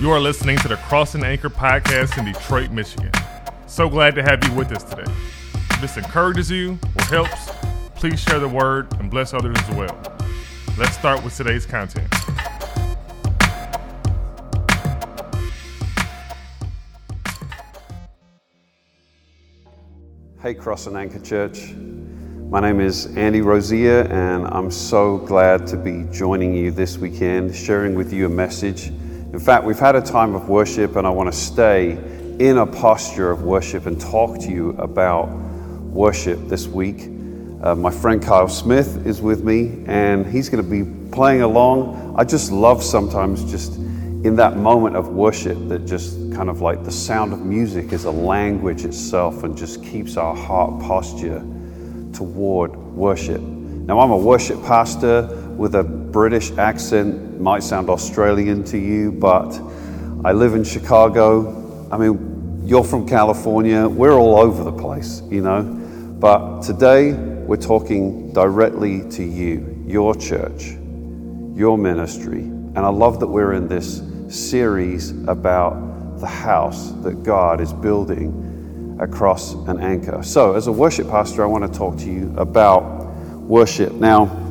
You are listening to the Cross and Anchor podcast in Detroit, Michigan. So glad to have you with us today. If this encourages you or helps, please share the word and bless others as well. Let's start with today's content. Hey, Cross and Anchor Church. My name is Andi Rozier, and I'm so glad to be joining you this weekend, sharing with you a message. In fact, we've had a time of worship, and I want to stay in a posture of worship and talk to you about worship this week. Uh, my friend Kyle Smith is with me, and he's going to be playing along. I just love sometimes just in that moment of worship that just kind of like the sound of music is a language itself and just keeps our heart posture toward worship. Now, I'm a worship pastor with a British accent, might sound Australian to you, but I live in Chicago. I mean, you're from California, we're all over the place, you know. But today, we're talking directly to you, your church, your ministry. And I love that we're in this series about the house that God is building across an anchor. So, as a worship pastor, I want to talk to you about worship. Now,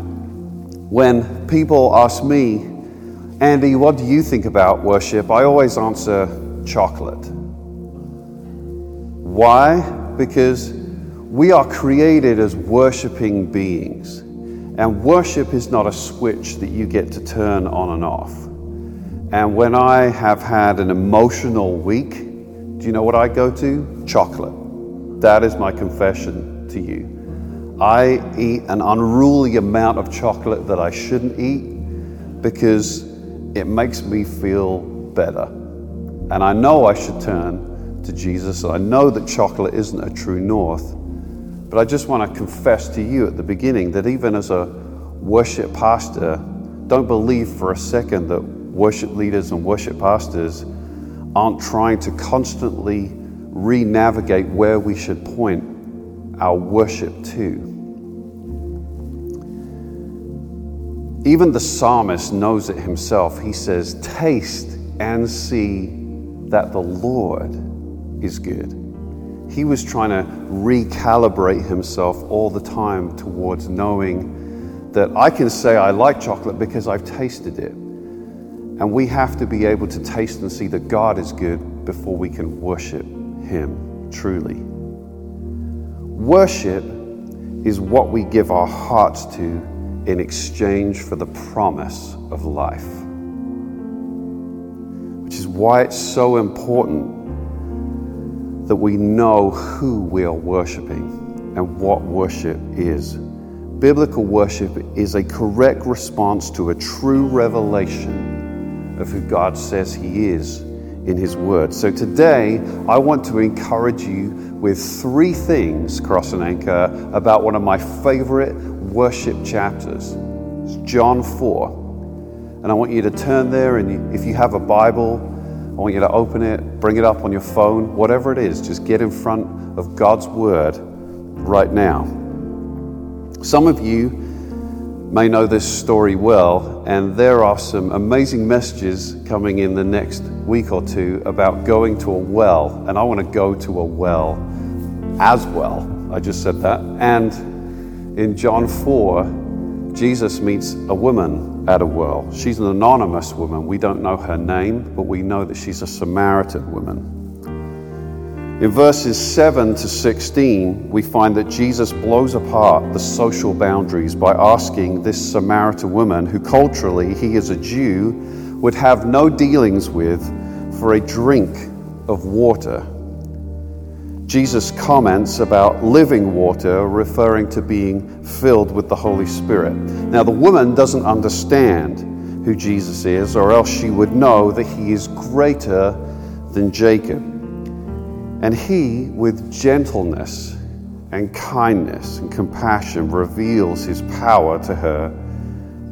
when people ask me, Andi, what do you think about worship? I always answer chocolate. Why? Because we are created as worshiping beings. And worship is not a switch that you get to turn on and off. And when I have had an emotional week, do you know what I go to? Chocolate. That is my confession to you. I eat an unruly amount of chocolate that I shouldn't eat because it makes me feel better. And I know I should turn to Jesus. I know that chocolate isn't a true north. But I just want to confess to you at the beginning that even as a worship pastor, don't believe for a second that worship leaders and worship pastors aren't trying to constantly re navigate where we should point our worship to. Even the psalmist knows it himself. He says, Taste and see that the Lord is good. He was trying to recalibrate himself all the time towards knowing that I can say I like chocolate because I've tasted it. And we have to be able to taste and see that God is good before we can worship Him truly. Worship is what we give our hearts to in exchange for the promise of life. Which is why it's so important that we know who we are worshiping and what worship is. Biblical worship is a correct response to a true revelation of who God says He is in His Word. So today, I want to encourage you with three things, Cross and Anchor, about one of my favorite worship chapters. It's John 4. And I want you to turn there, and if you have a Bible, I want you to open it, bring it up on your phone, whatever it is, just get in front of God's Word right now. Some of you may know this story well, and there are some amazing messages coming in the next week or two about going to a well, and I want to go to a well as well. I just said that. And in John 4, Jesus meets a woman at a well. She's an anonymous woman. We don't know her name, but we know that she's a Samaritan woman. In verses 7 to 16, we find that Jesus blows apart the social boundaries by asking this Samaritan woman, who culturally he is a Jew, would have no dealings with, for a drink of water. Jesus comments about living water, referring to being filled with the Holy Spirit. Now, the woman doesn't understand who Jesus is, or else she would know that he is greater than Jacob. And he, with gentleness and kindness and compassion, reveals his power to her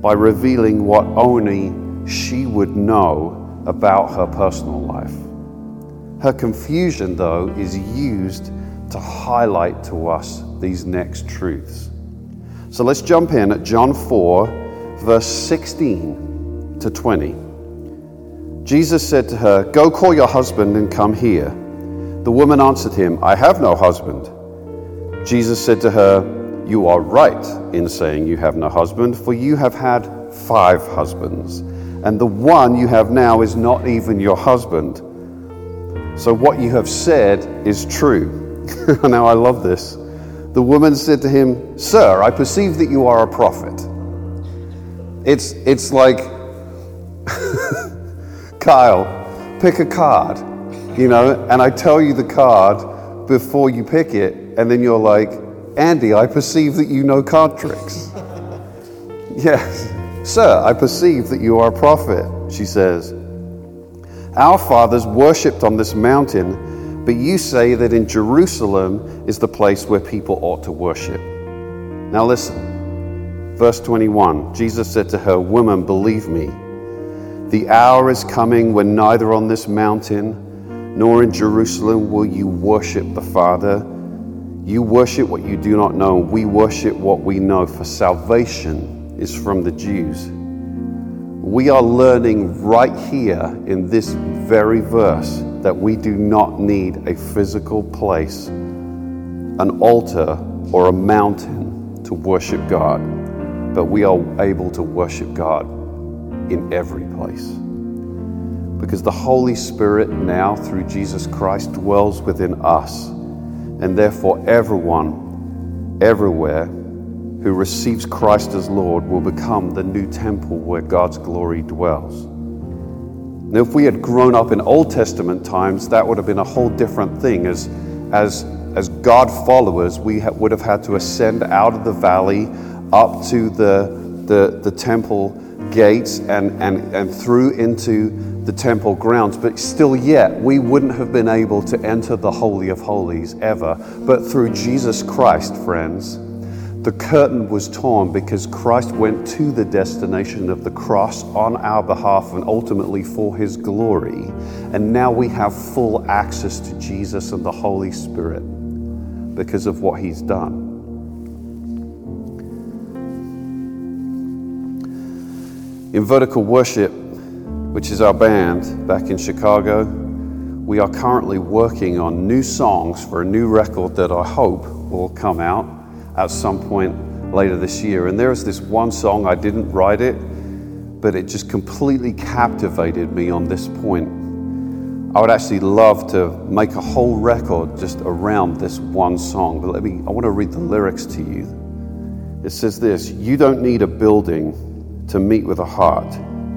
by revealing what only she would know about her personal life. Her confusion, though, is used to highlight to us these next truths. So let's jump in at John 4, verse 16 to 20. Jesus said to her, Go call your husband and come here. The woman answered him, I have no husband. Jesus said to her, You are right in saying you have no husband, for you have had five husbands, and the one you have now is not even your husband. So what you have said is true. now I love this. The woman said to him, Sir, I perceive that you are a prophet. It's, it's like, Kyle, pick a card, you know, and I tell you the card before you pick it, and then you're like, Andi, I perceive that you know card tricks. yes. Sir, I perceive that you are a prophet, she says. Our fathers worshipped on this mountain, but you say that in Jerusalem is the place where people ought to worship. Now listen. Verse 21 Jesus said to her, Woman, believe me, the hour is coming when neither on this mountain nor in Jerusalem will you worship the Father. You worship what you do not know, we worship what we know, for salvation is from the Jews. We are learning right here in this very verse that we do not need a physical place, an altar, or a mountain to worship God but we are able to worship God in every place. Because the Holy Spirit now, through Jesus Christ, dwells within us. And therefore, everyone, everywhere, who receives Christ as Lord will become the new temple where God's glory dwells. Now, if we had grown up in Old Testament times, that would have been a whole different thing. As, as, as God followers, we ha- would have had to ascend out of the valley up to the, the, the temple gates and, and, and through into the temple grounds, but still yet we wouldn't have been able to enter the Holy of Holies ever. But through Jesus Christ, friends, the curtain was torn because Christ went to the destination of the cross on our behalf and ultimately for his glory. And now we have full access to Jesus and the Holy Spirit because of what he's done. In Vertical Worship, which is our band back in Chicago, we are currently working on new songs for a new record that I hope will come out at some point later this year. And there is this one song, I didn't write it, but it just completely captivated me on this point. I would actually love to make a whole record just around this one song, but let me, I want to read the lyrics to you. It says this You don't need a building to meet with a heart.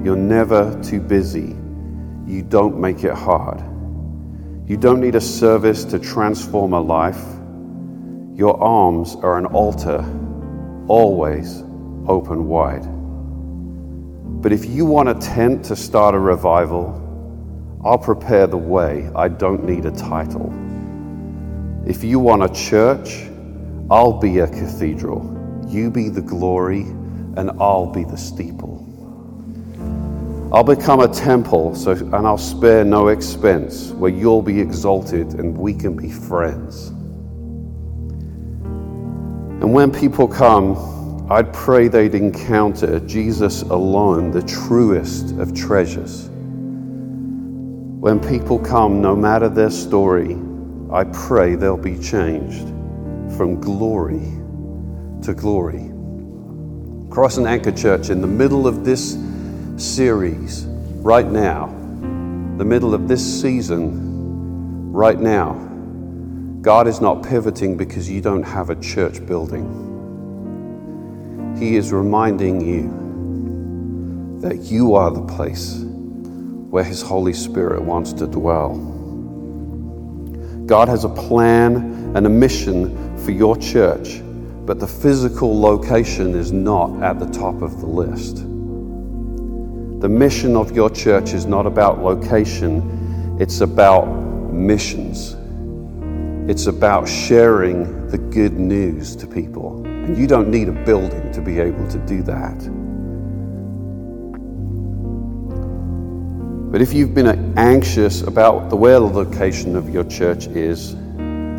You're never too busy. You don't make it hard. You don't need a service to transform a life. Your arms are an altar, always open wide. But if you want a tent to start a revival, I'll prepare the way. I don't need a title. If you want a church, I'll be a cathedral. You be the glory and I'll be the steeple. I'll become a temple, so, and I'll spare no expense, where you'll be exalted and we can be friends. And when people come, I'd pray they'd encounter Jesus alone, the truest of treasures. When people come, no matter their story, I pray they'll be changed from glory to glory. Cross and Anchor Church, in the middle of this series, right now, the middle of this season, right now, God is not pivoting because you don't have a church building. He is reminding you that you are the place where His Holy Spirit wants to dwell. God has a plan and a mission for your church but the physical location is not at the top of the list. The mission of your church is not about location, it's about missions. It's about sharing the good news to people. And you don't need a building to be able to do that. But if you've been anxious about the where the location of your church is,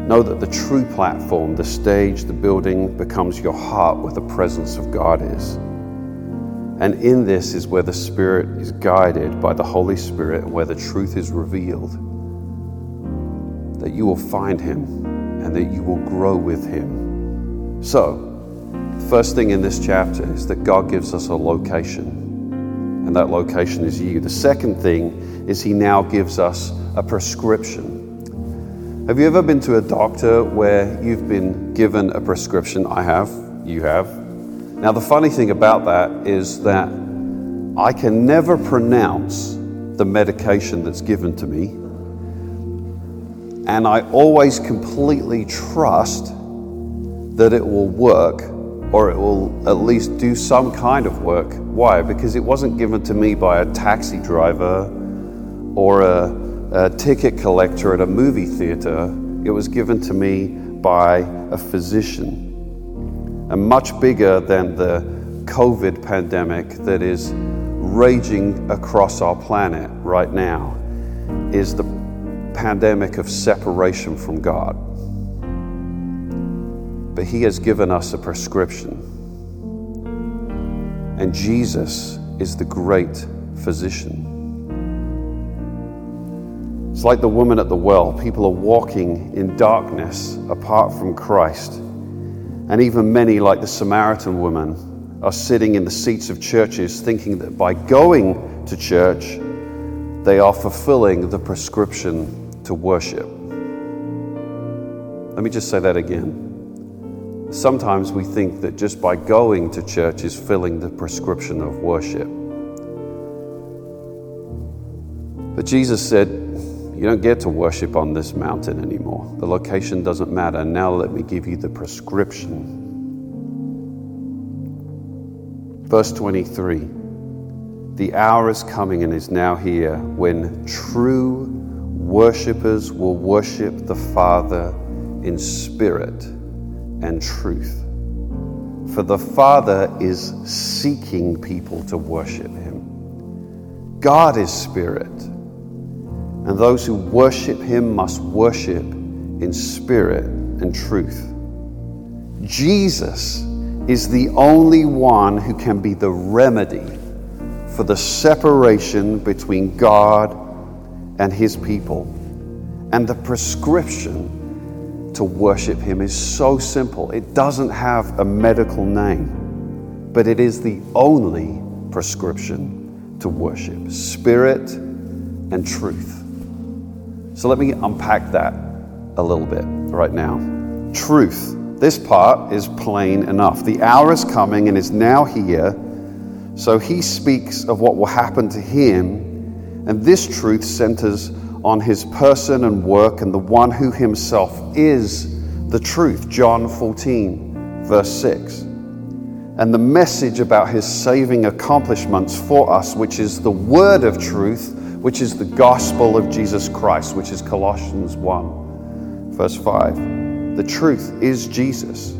Know that the true platform, the stage, the building becomes your heart where the presence of God is. And in this is where the Spirit is guided by the Holy Spirit and where the truth is revealed. That you will find Him and that you will grow with Him. So, the first thing in this chapter is that God gives us a location, and that location is you. The second thing is He now gives us a prescription. Have you ever been to a doctor where you've been given a prescription? I have, you have. Now, the funny thing about that is that I can never pronounce the medication that's given to me, and I always completely trust that it will work or it will at least do some kind of work. Why? Because it wasn't given to me by a taxi driver or a, a ticket collector at a movie theater, it was given to me by a physician and much bigger than the COVID pandemic that is raging across our planet right now is the pandemic of separation from God. But He has given us a prescription. And Jesus is the great physician. It's like the woman at the well. People are walking in darkness apart from Christ. And even many, like the Samaritan woman, are sitting in the seats of churches thinking that by going to church, they are fulfilling the prescription to worship. Let me just say that again. Sometimes we think that just by going to church is filling the prescription of worship. But Jesus said, you don't get to worship on this mountain anymore. The location doesn't matter. Now let me give you the prescription. Verse 23 The hour is coming and is now here when true worshippers will worship the Father in spirit and truth. For the Father is seeking people to worship Him. God is spirit and those who worship him must worship in spirit and truth. Jesus is the only one who can be the remedy for the separation between God and his people. And the prescription to worship him is so simple. It doesn't have a medical name, but it is the only prescription to worship spirit and truth. So let me unpack that a little bit right now. Truth. This part is plain enough. The hour is coming and is now here. So he speaks of what will happen to him, and this truth centers on his person and work and the one who himself is the truth. John 14, verse 6. And the message about his saving accomplishments for us, which is the word of truth, which is the gospel of Jesus Christ, which is Colossians 1, verse 5. The truth is Jesus.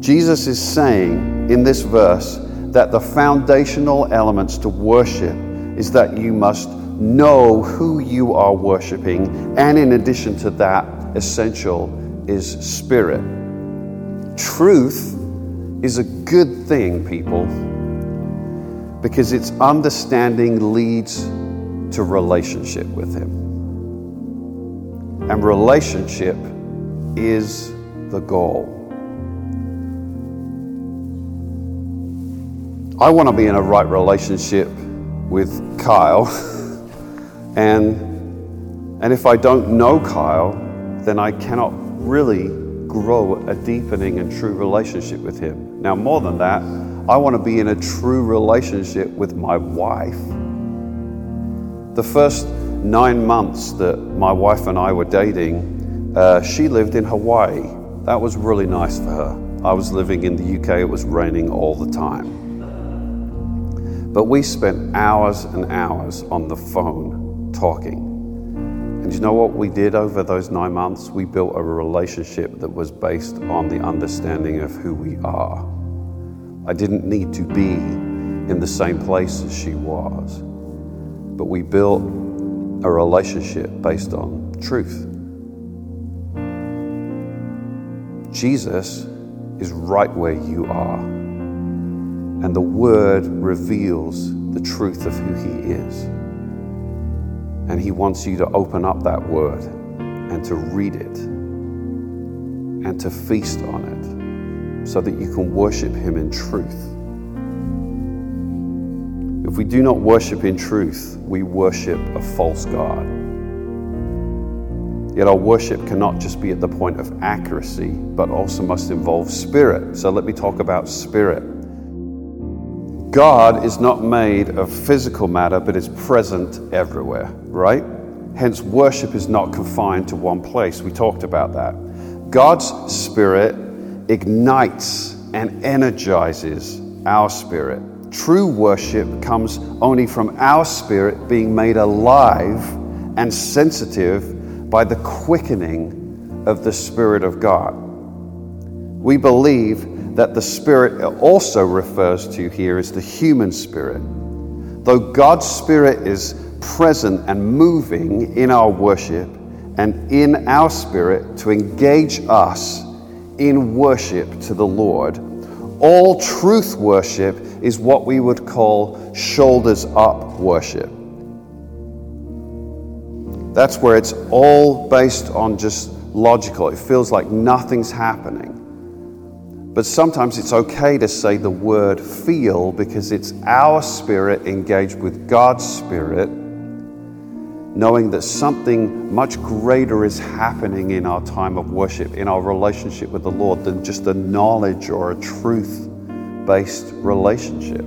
Jesus is saying in this verse that the foundational elements to worship is that you must know who you are worshiping, and in addition to that, essential is spirit. Truth is a good thing, people, because its understanding leads to relationship with Him. And relationship is the goal. I want to be in a right relationship with Kyle. and, and if I don't know Kyle, then I cannot really grow a deepening and true relationship with him. Now, more than that, I want to be in a true relationship with my wife the first nine months that my wife and I were dating, uh, she lived in Hawaii. That was really nice for her. I was living in the UK, it was raining all the time. But we spent hours and hours on the phone talking. And you know what we did over those nine months? We built a relationship that was based on the understanding of who we are. I didn't need to be in the same place as she was but we built a relationship based on truth. Jesus is right where you are. And the Word reveals the truth of who He is. And He wants you to open up that Word and to read it and to feast on it so that you can worship Him in truth. If we do not worship in truth, we worship a false God. Yet our worship cannot just be at the point of accuracy, but also must involve spirit. So let me talk about spirit. God is not made of physical matter, but is present everywhere, right? Hence, worship is not confined to one place. We talked about that. God's spirit ignites and energizes our spirit. True worship comes only from our spirit being made alive and sensitive by the quickening of the Spirit of God. We believe that the Spirit also refers to here is the human spirit. Though God's Spirit is present and moving in our worship and in our spirit to engage us in worship to the Lord, all truth worship is what we would call shoulders up worship. That's where it's all based on just logical. It feels like nothing's happening. But sometimes it's okay to say the word feel because it's our spirit engaged with God's spirit, knowing that something much greater is happening in our time of worship, in our relationship with the Lord, than just a knowledge or a truth based relationship.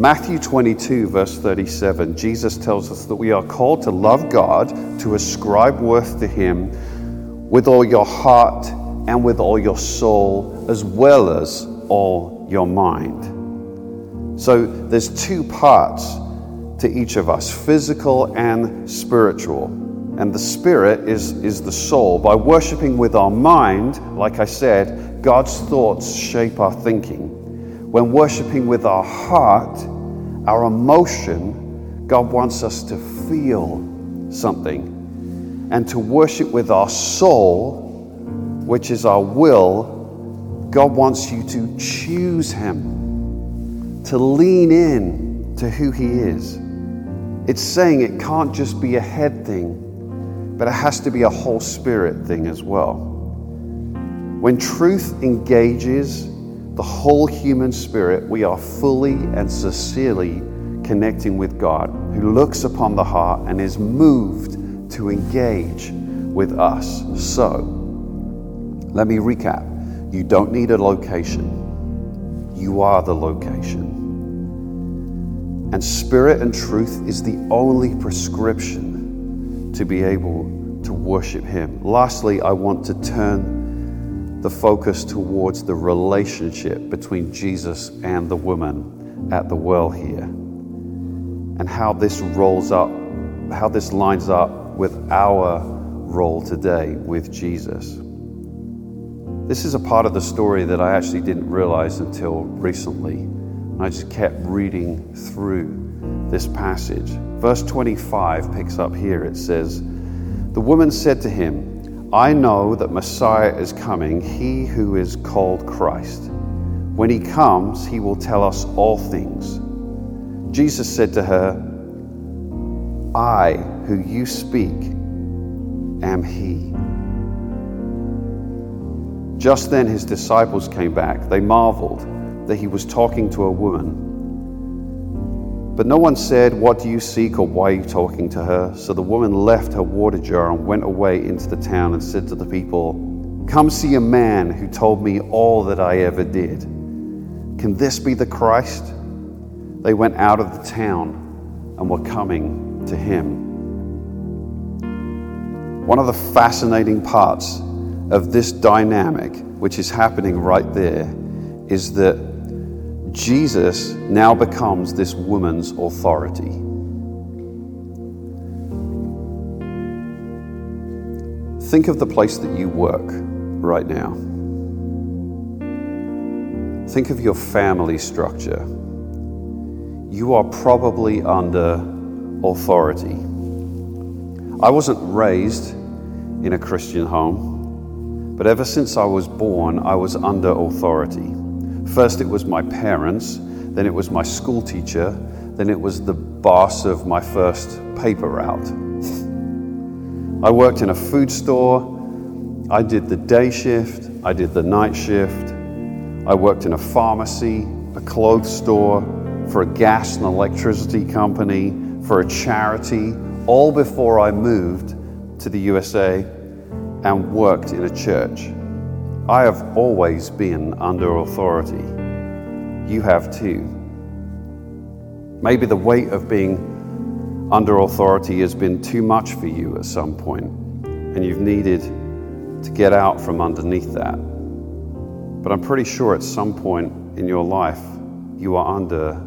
Matthew 22, verse 37, Jesus tells us that we are called to love God, to ascribe worth to Him with all your heart and with all your soul, as well as all your mind. So there's two parts to each of us physical and spiritual. And the spirit is, is the soul. By worshiping with our mind, like I said, God's thoughts shape our thinking. When worshiping with our heart, our emotion, God wants us to feel something. And to worship with our soul, which is our will, God wants you to choose Him, to lean in to who He is. It's saying it can't just be a head thing, but it has to be a whole spirit thing as well. When truth engages the whole human spirit, we are fully and sincerely connecting with God, who looks upon the heart and is moved to engage with us. So, let me recap. You don't need a location, you are the location. And spirit and truth is the only prescription to be able to worship Him. Lastly, I want to turn the focus towards the relationship between Jesus and the woman at the well here and how this rolls up, how this lines up with our role today with Jesus. This is a part of the story that I actually didn't realize until recently. And I just kept reading through this passage. Verse 25 picks up here. It says, The woman said to him, I know that Messiah is coming, he who is called Christ. When he comes, he will tell us all things. Jesus said to her, I, who you speak, am he. Just then his disciples came back. They marveled that he was talking to a woman. But no one said, What do you seek or why are you talking to her? So the woman left her water jar and went away into the town and said to the people, Come see a man who told me all that I ever did. Can this be the Christ? They went out of the town and were coming to him. One of the fascinating parts of this dynamic, which is happening right there, is that Jesus now becomes this woman's authority. Think of the place that you work right now. Think of your family structure. You are probably under authority. I wasn't raised in a Christian home. But ever since I was born, I was under authority. First, it was my parents, then, it was my school teacher, then, it was the boss of my first paper route. I worked in a food store. I did the day shift. I did the night shift. I worked in a pharmacy, a clothes store, for a gas and electricity company, for a charity, all before I moved to the USA and worked in a church. I have always been under authority. You have too. Maybe the weight of being under authority has been too much for you at some point, and you've needed to get out from underneath that. But I'm pretty sure at some point in your life, you are under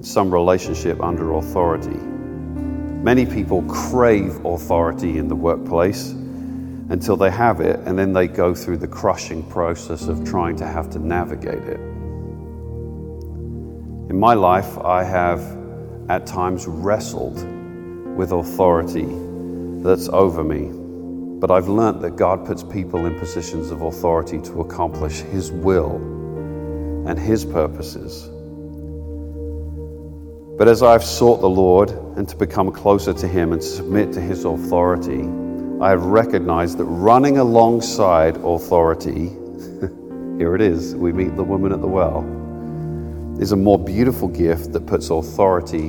some relationship under authority. Many people crave authority in the workplace until they have it, and then they go through the crushing process of trying to have to navigate it. In my life, I have at times wrestled with authority that's over me, but I've learnt that God puts people in positions of authority to accomplish His will and His purposes. But as I've sought the Lord and to become closer to Him and submit to His authority, I have recognized that running alongside authority, here it is, we meet the woman at the well, is a more beautiful gift that puts authority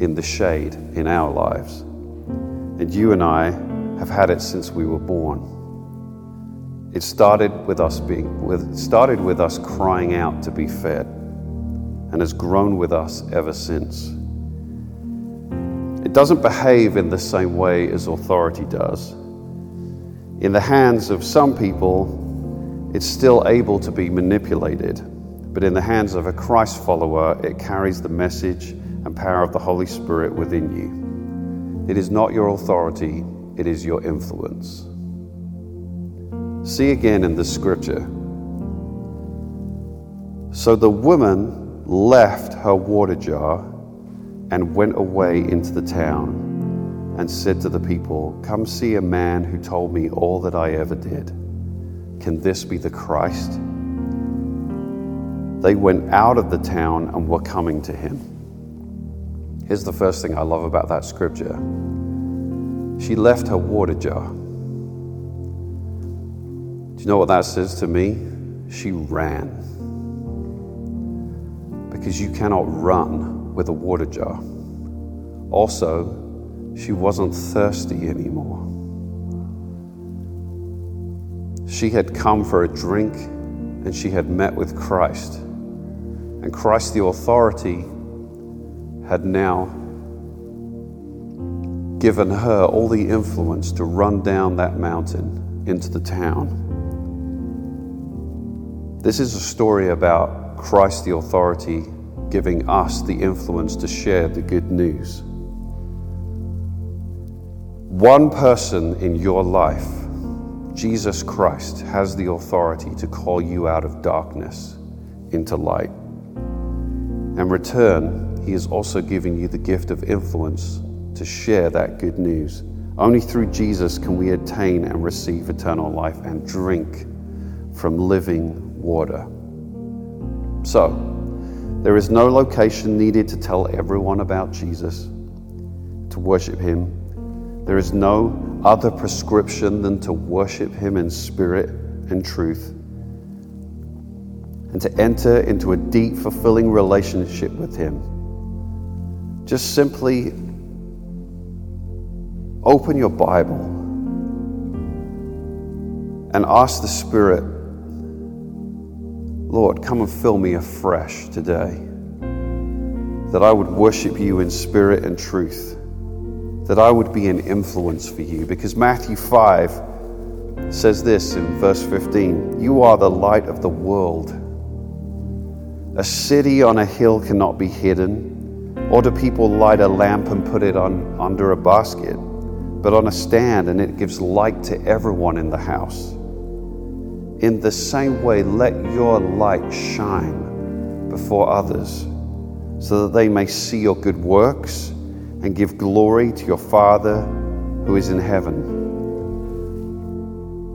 in the shade in our lives. And you and I have had it since we were born. It started with us being with started with us crying out to be fed and has grown with us ever since. It doesn't behave in the same way as authority does. In the hands of some people, it's still able to be manipulated, but in the hands of a Christ follower, it carries the message and power of the Holy Spirit within you. It is not your authority, it is your influence. See again in the scripture. So the woman left her water jar and went away into the town and said to the people, Come see a man who told me all that I ever did. Can this be the Christ? They went out of the town and were coming to him. Here's the first thing I love about that scripture she left her water jar. Do you know what that says to me? She ran. Because you cannot run with a water jar. Also, she wasn't thirsty anymore. She had come for a drink and she had met with Christ. And Christ, the authority, had now given her all the influence to run down that mountain into the town. This is a story about Christ, the authority, giving us the influence to share the good news. One person in your life, Jesus Christ, has the authority to call you out of darkness into light. In return, he is also giving you the gift of influence to share that good news. Only through Jesus can we attain and receive eternal life and drink from living water. So, there is no location needed to tell everyone about Jesus, to worship Him. There is no other prescription than to worship Him in spirit and truth, and to enter into a deep, fulfilling relationship with Him. Just simply open your Bible and ask the Spirit Lord, come and fill me afresh today. That I would worship you in spirit and truth. That I would be an influence for you. Because Matthew 5 says this in verse 15 You are the light of the world. A city on a hill cannot be hidden, or do people light a lamp and put it on, under a basket, but on a stand, and it gives light to everyone in the house. In the same way, let your light shine before others, so that they may see your good works and give glory to your Father who is in heaven.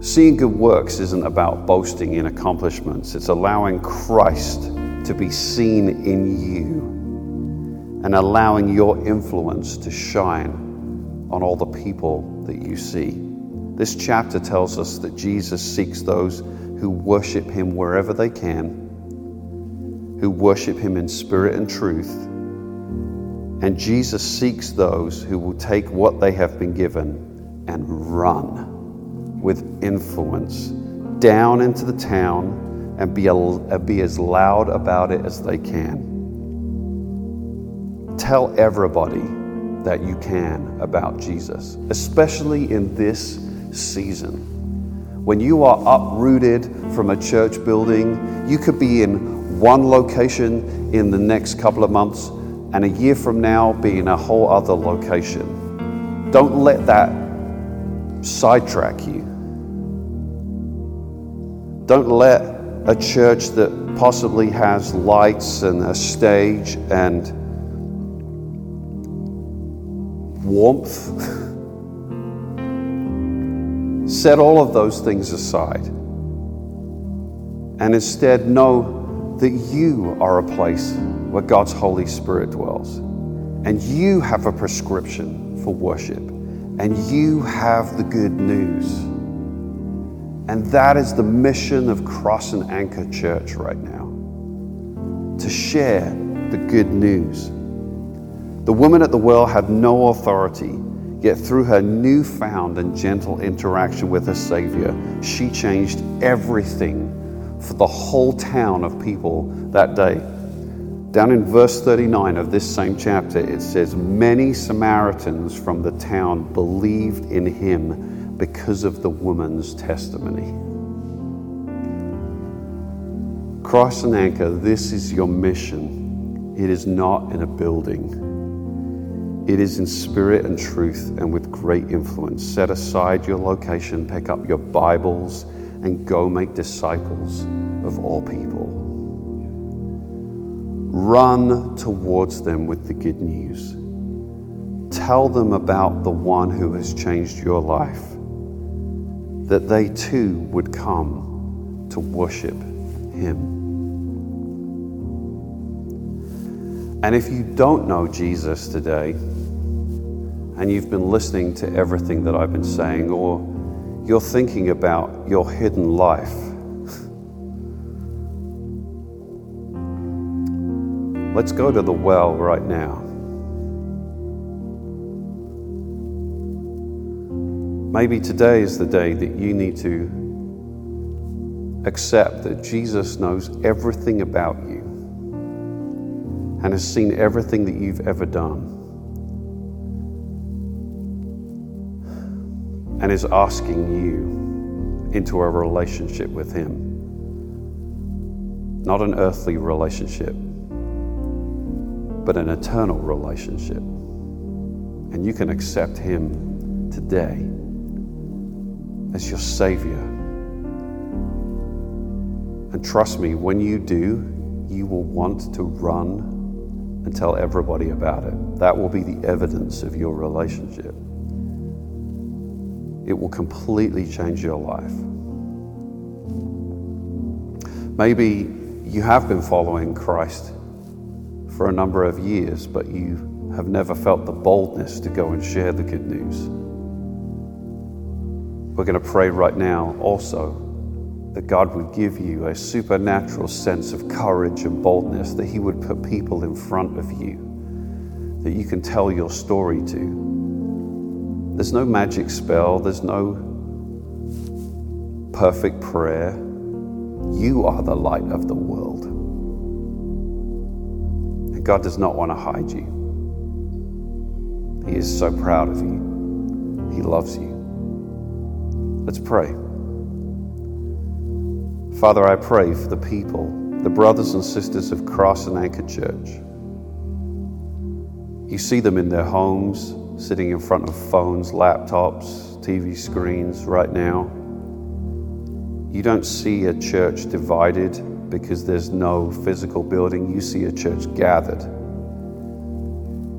Seeing good works isn't about boasting in accomplishments, it's allowing Christ to be seen in you and allowing your influence to shine on all the people that you see. This chapter tells us that Jesus seeks those who worship him wherever they can, who worship him in spirit and truth. And Jesus seeks those who will take what they have been given and run with influence down into the town and be, a, be as loud about it as they can. Tell everybody that you can about Jesus, especially in this season. When you are uprooted from a church building, you could be in one location in the next couple of months, and a year from now be in a whole other location. Don't let that sidetrack you. Don't let a church that possibly has lights and a stage and warmth, set all of those things aside and instead know that you are a place where God's Holy Spirit dwells and you have a prescription for worship and you have the good news. And that is the mission of Cross and Anchor Church right now to share the good news. The woman at the well had no authority, yet through her newfound and gentle interaction with her Savior, she changed everything for the whole town of people that day. Down in verse 39 of this same chapter, it says, Many Samaritans from the town believed in him because of the woman's testimony. Cross and anchor, this is your mission. It is not in a building. It is in spirit and truth and with great influence. Set aside your location, pick up your Bibles, and go make disciples of all people. Run towards them with the good news. Tell them about the one who has changed your life that they too would come to worship Him. And if you don't know Jesus today, and you've been listening to everything that I've been saying, or you're thinking about your hidden life, let's go to the well right now. Maybe today is the day that you need to accept that Jesus knows everything about you and has seen everything that you've ever done and is asking you into a relationship with Him. Not an earthly relationship, but an eternal relationship. And you can accept Him today as your Savior. And trust me, when you do, you will want to run and tell everybody about it. That will be the evidence of your relationship. It will completely change your life. Maybe you have been following Christ for a number of years, but you have never felt the boldness to go and share the good news. We're going to pray right now also that God would give you a supernatural sense of courage and boldness, that He would put people in front of you that you can tell your story to. There's no magic spell, there's no perfect prayer. You are the light of the world. And God does not want to hide you. He is so proud of you. He loves you. Let's pray. Father, I pray for the people, the brothers and sisters of Cross and Anchor Church. You see them in their homes, sitting in front of phones, laptops, TV screens right now. You don't see a church divided because there's no physical building. You see a church gathered,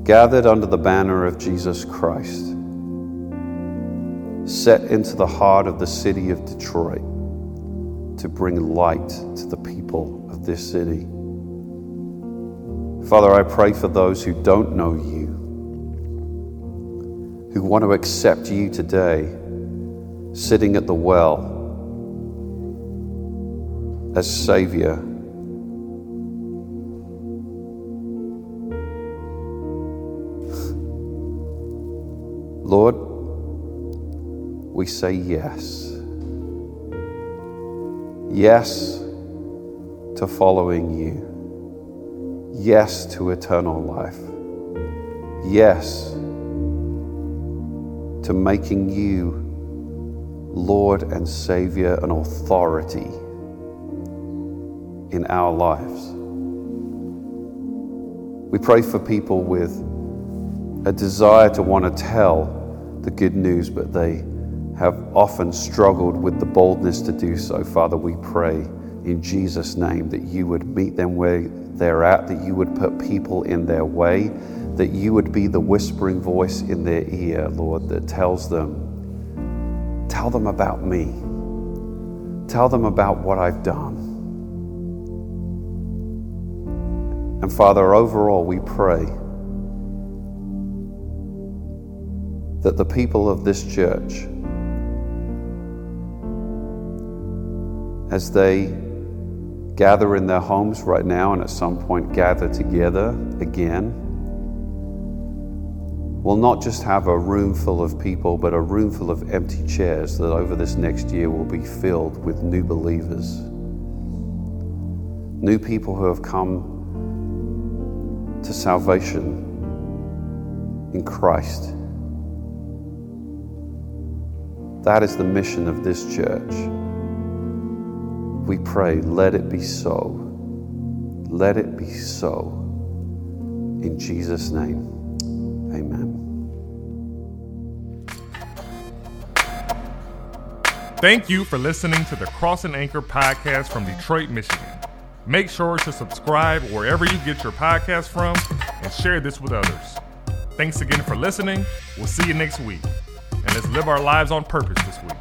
gathered under the banner of Jesus Christ set into the heart of the city of Detroit to bring light to the people of this city. Father, I pray for those who don't know you, who want to accept you today, sitting at the well as Savior. Lord, we say yes. Yes to following you. Yes to eternal life. Yes to making you Lord and Savior and authority in our lives. We pray for people with a desire to want to tell the good news, but they have often struggled with the boldness to do so. Father, we pray in Jesus' name that you would meet them where they're at, that you would put people in their way, that you would be the whispering voice in their ear, Lord, that tells them, tell them about me, tell them about what I've done. And Father, overall, we pray that the people of this church, as they gather in their homes right now and at some point gather together again, we'll not just have a room full of people, but a room full of empty chairs that over this next year will be filled with new believers, new people who have come to salvation in Christ. That is the mission of this church. We pray, let it be so. Let it be so. In Jesus' name, amen. Thank you for listening to the Cross and Anchor podcast from Detroit, Michigan. Make sure to subscribe wherever you get your podcast from and share this with others. Thanks again for listening. We'll see you next week. And let's live our lives on purpose this week.